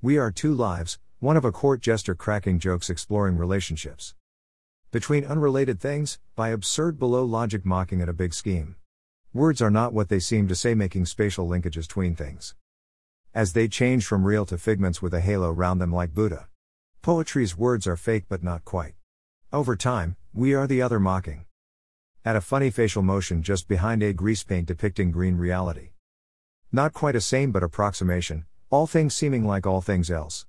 We are two lives, one of a court jester cracking jokes exploring relationships. Between unrelated things, by absurd below logic mocking at a big scheme. Words are not what they seem to say, making spatial linkages between things. As they change from real to figments with a halo round them like Buddha. Poetry's words are fake but not quite. Over time, we are the other mocking. At a funny facial motion just behind a grease paint depicting green reality. Not quite a same but approximation, all things seeming like all things else.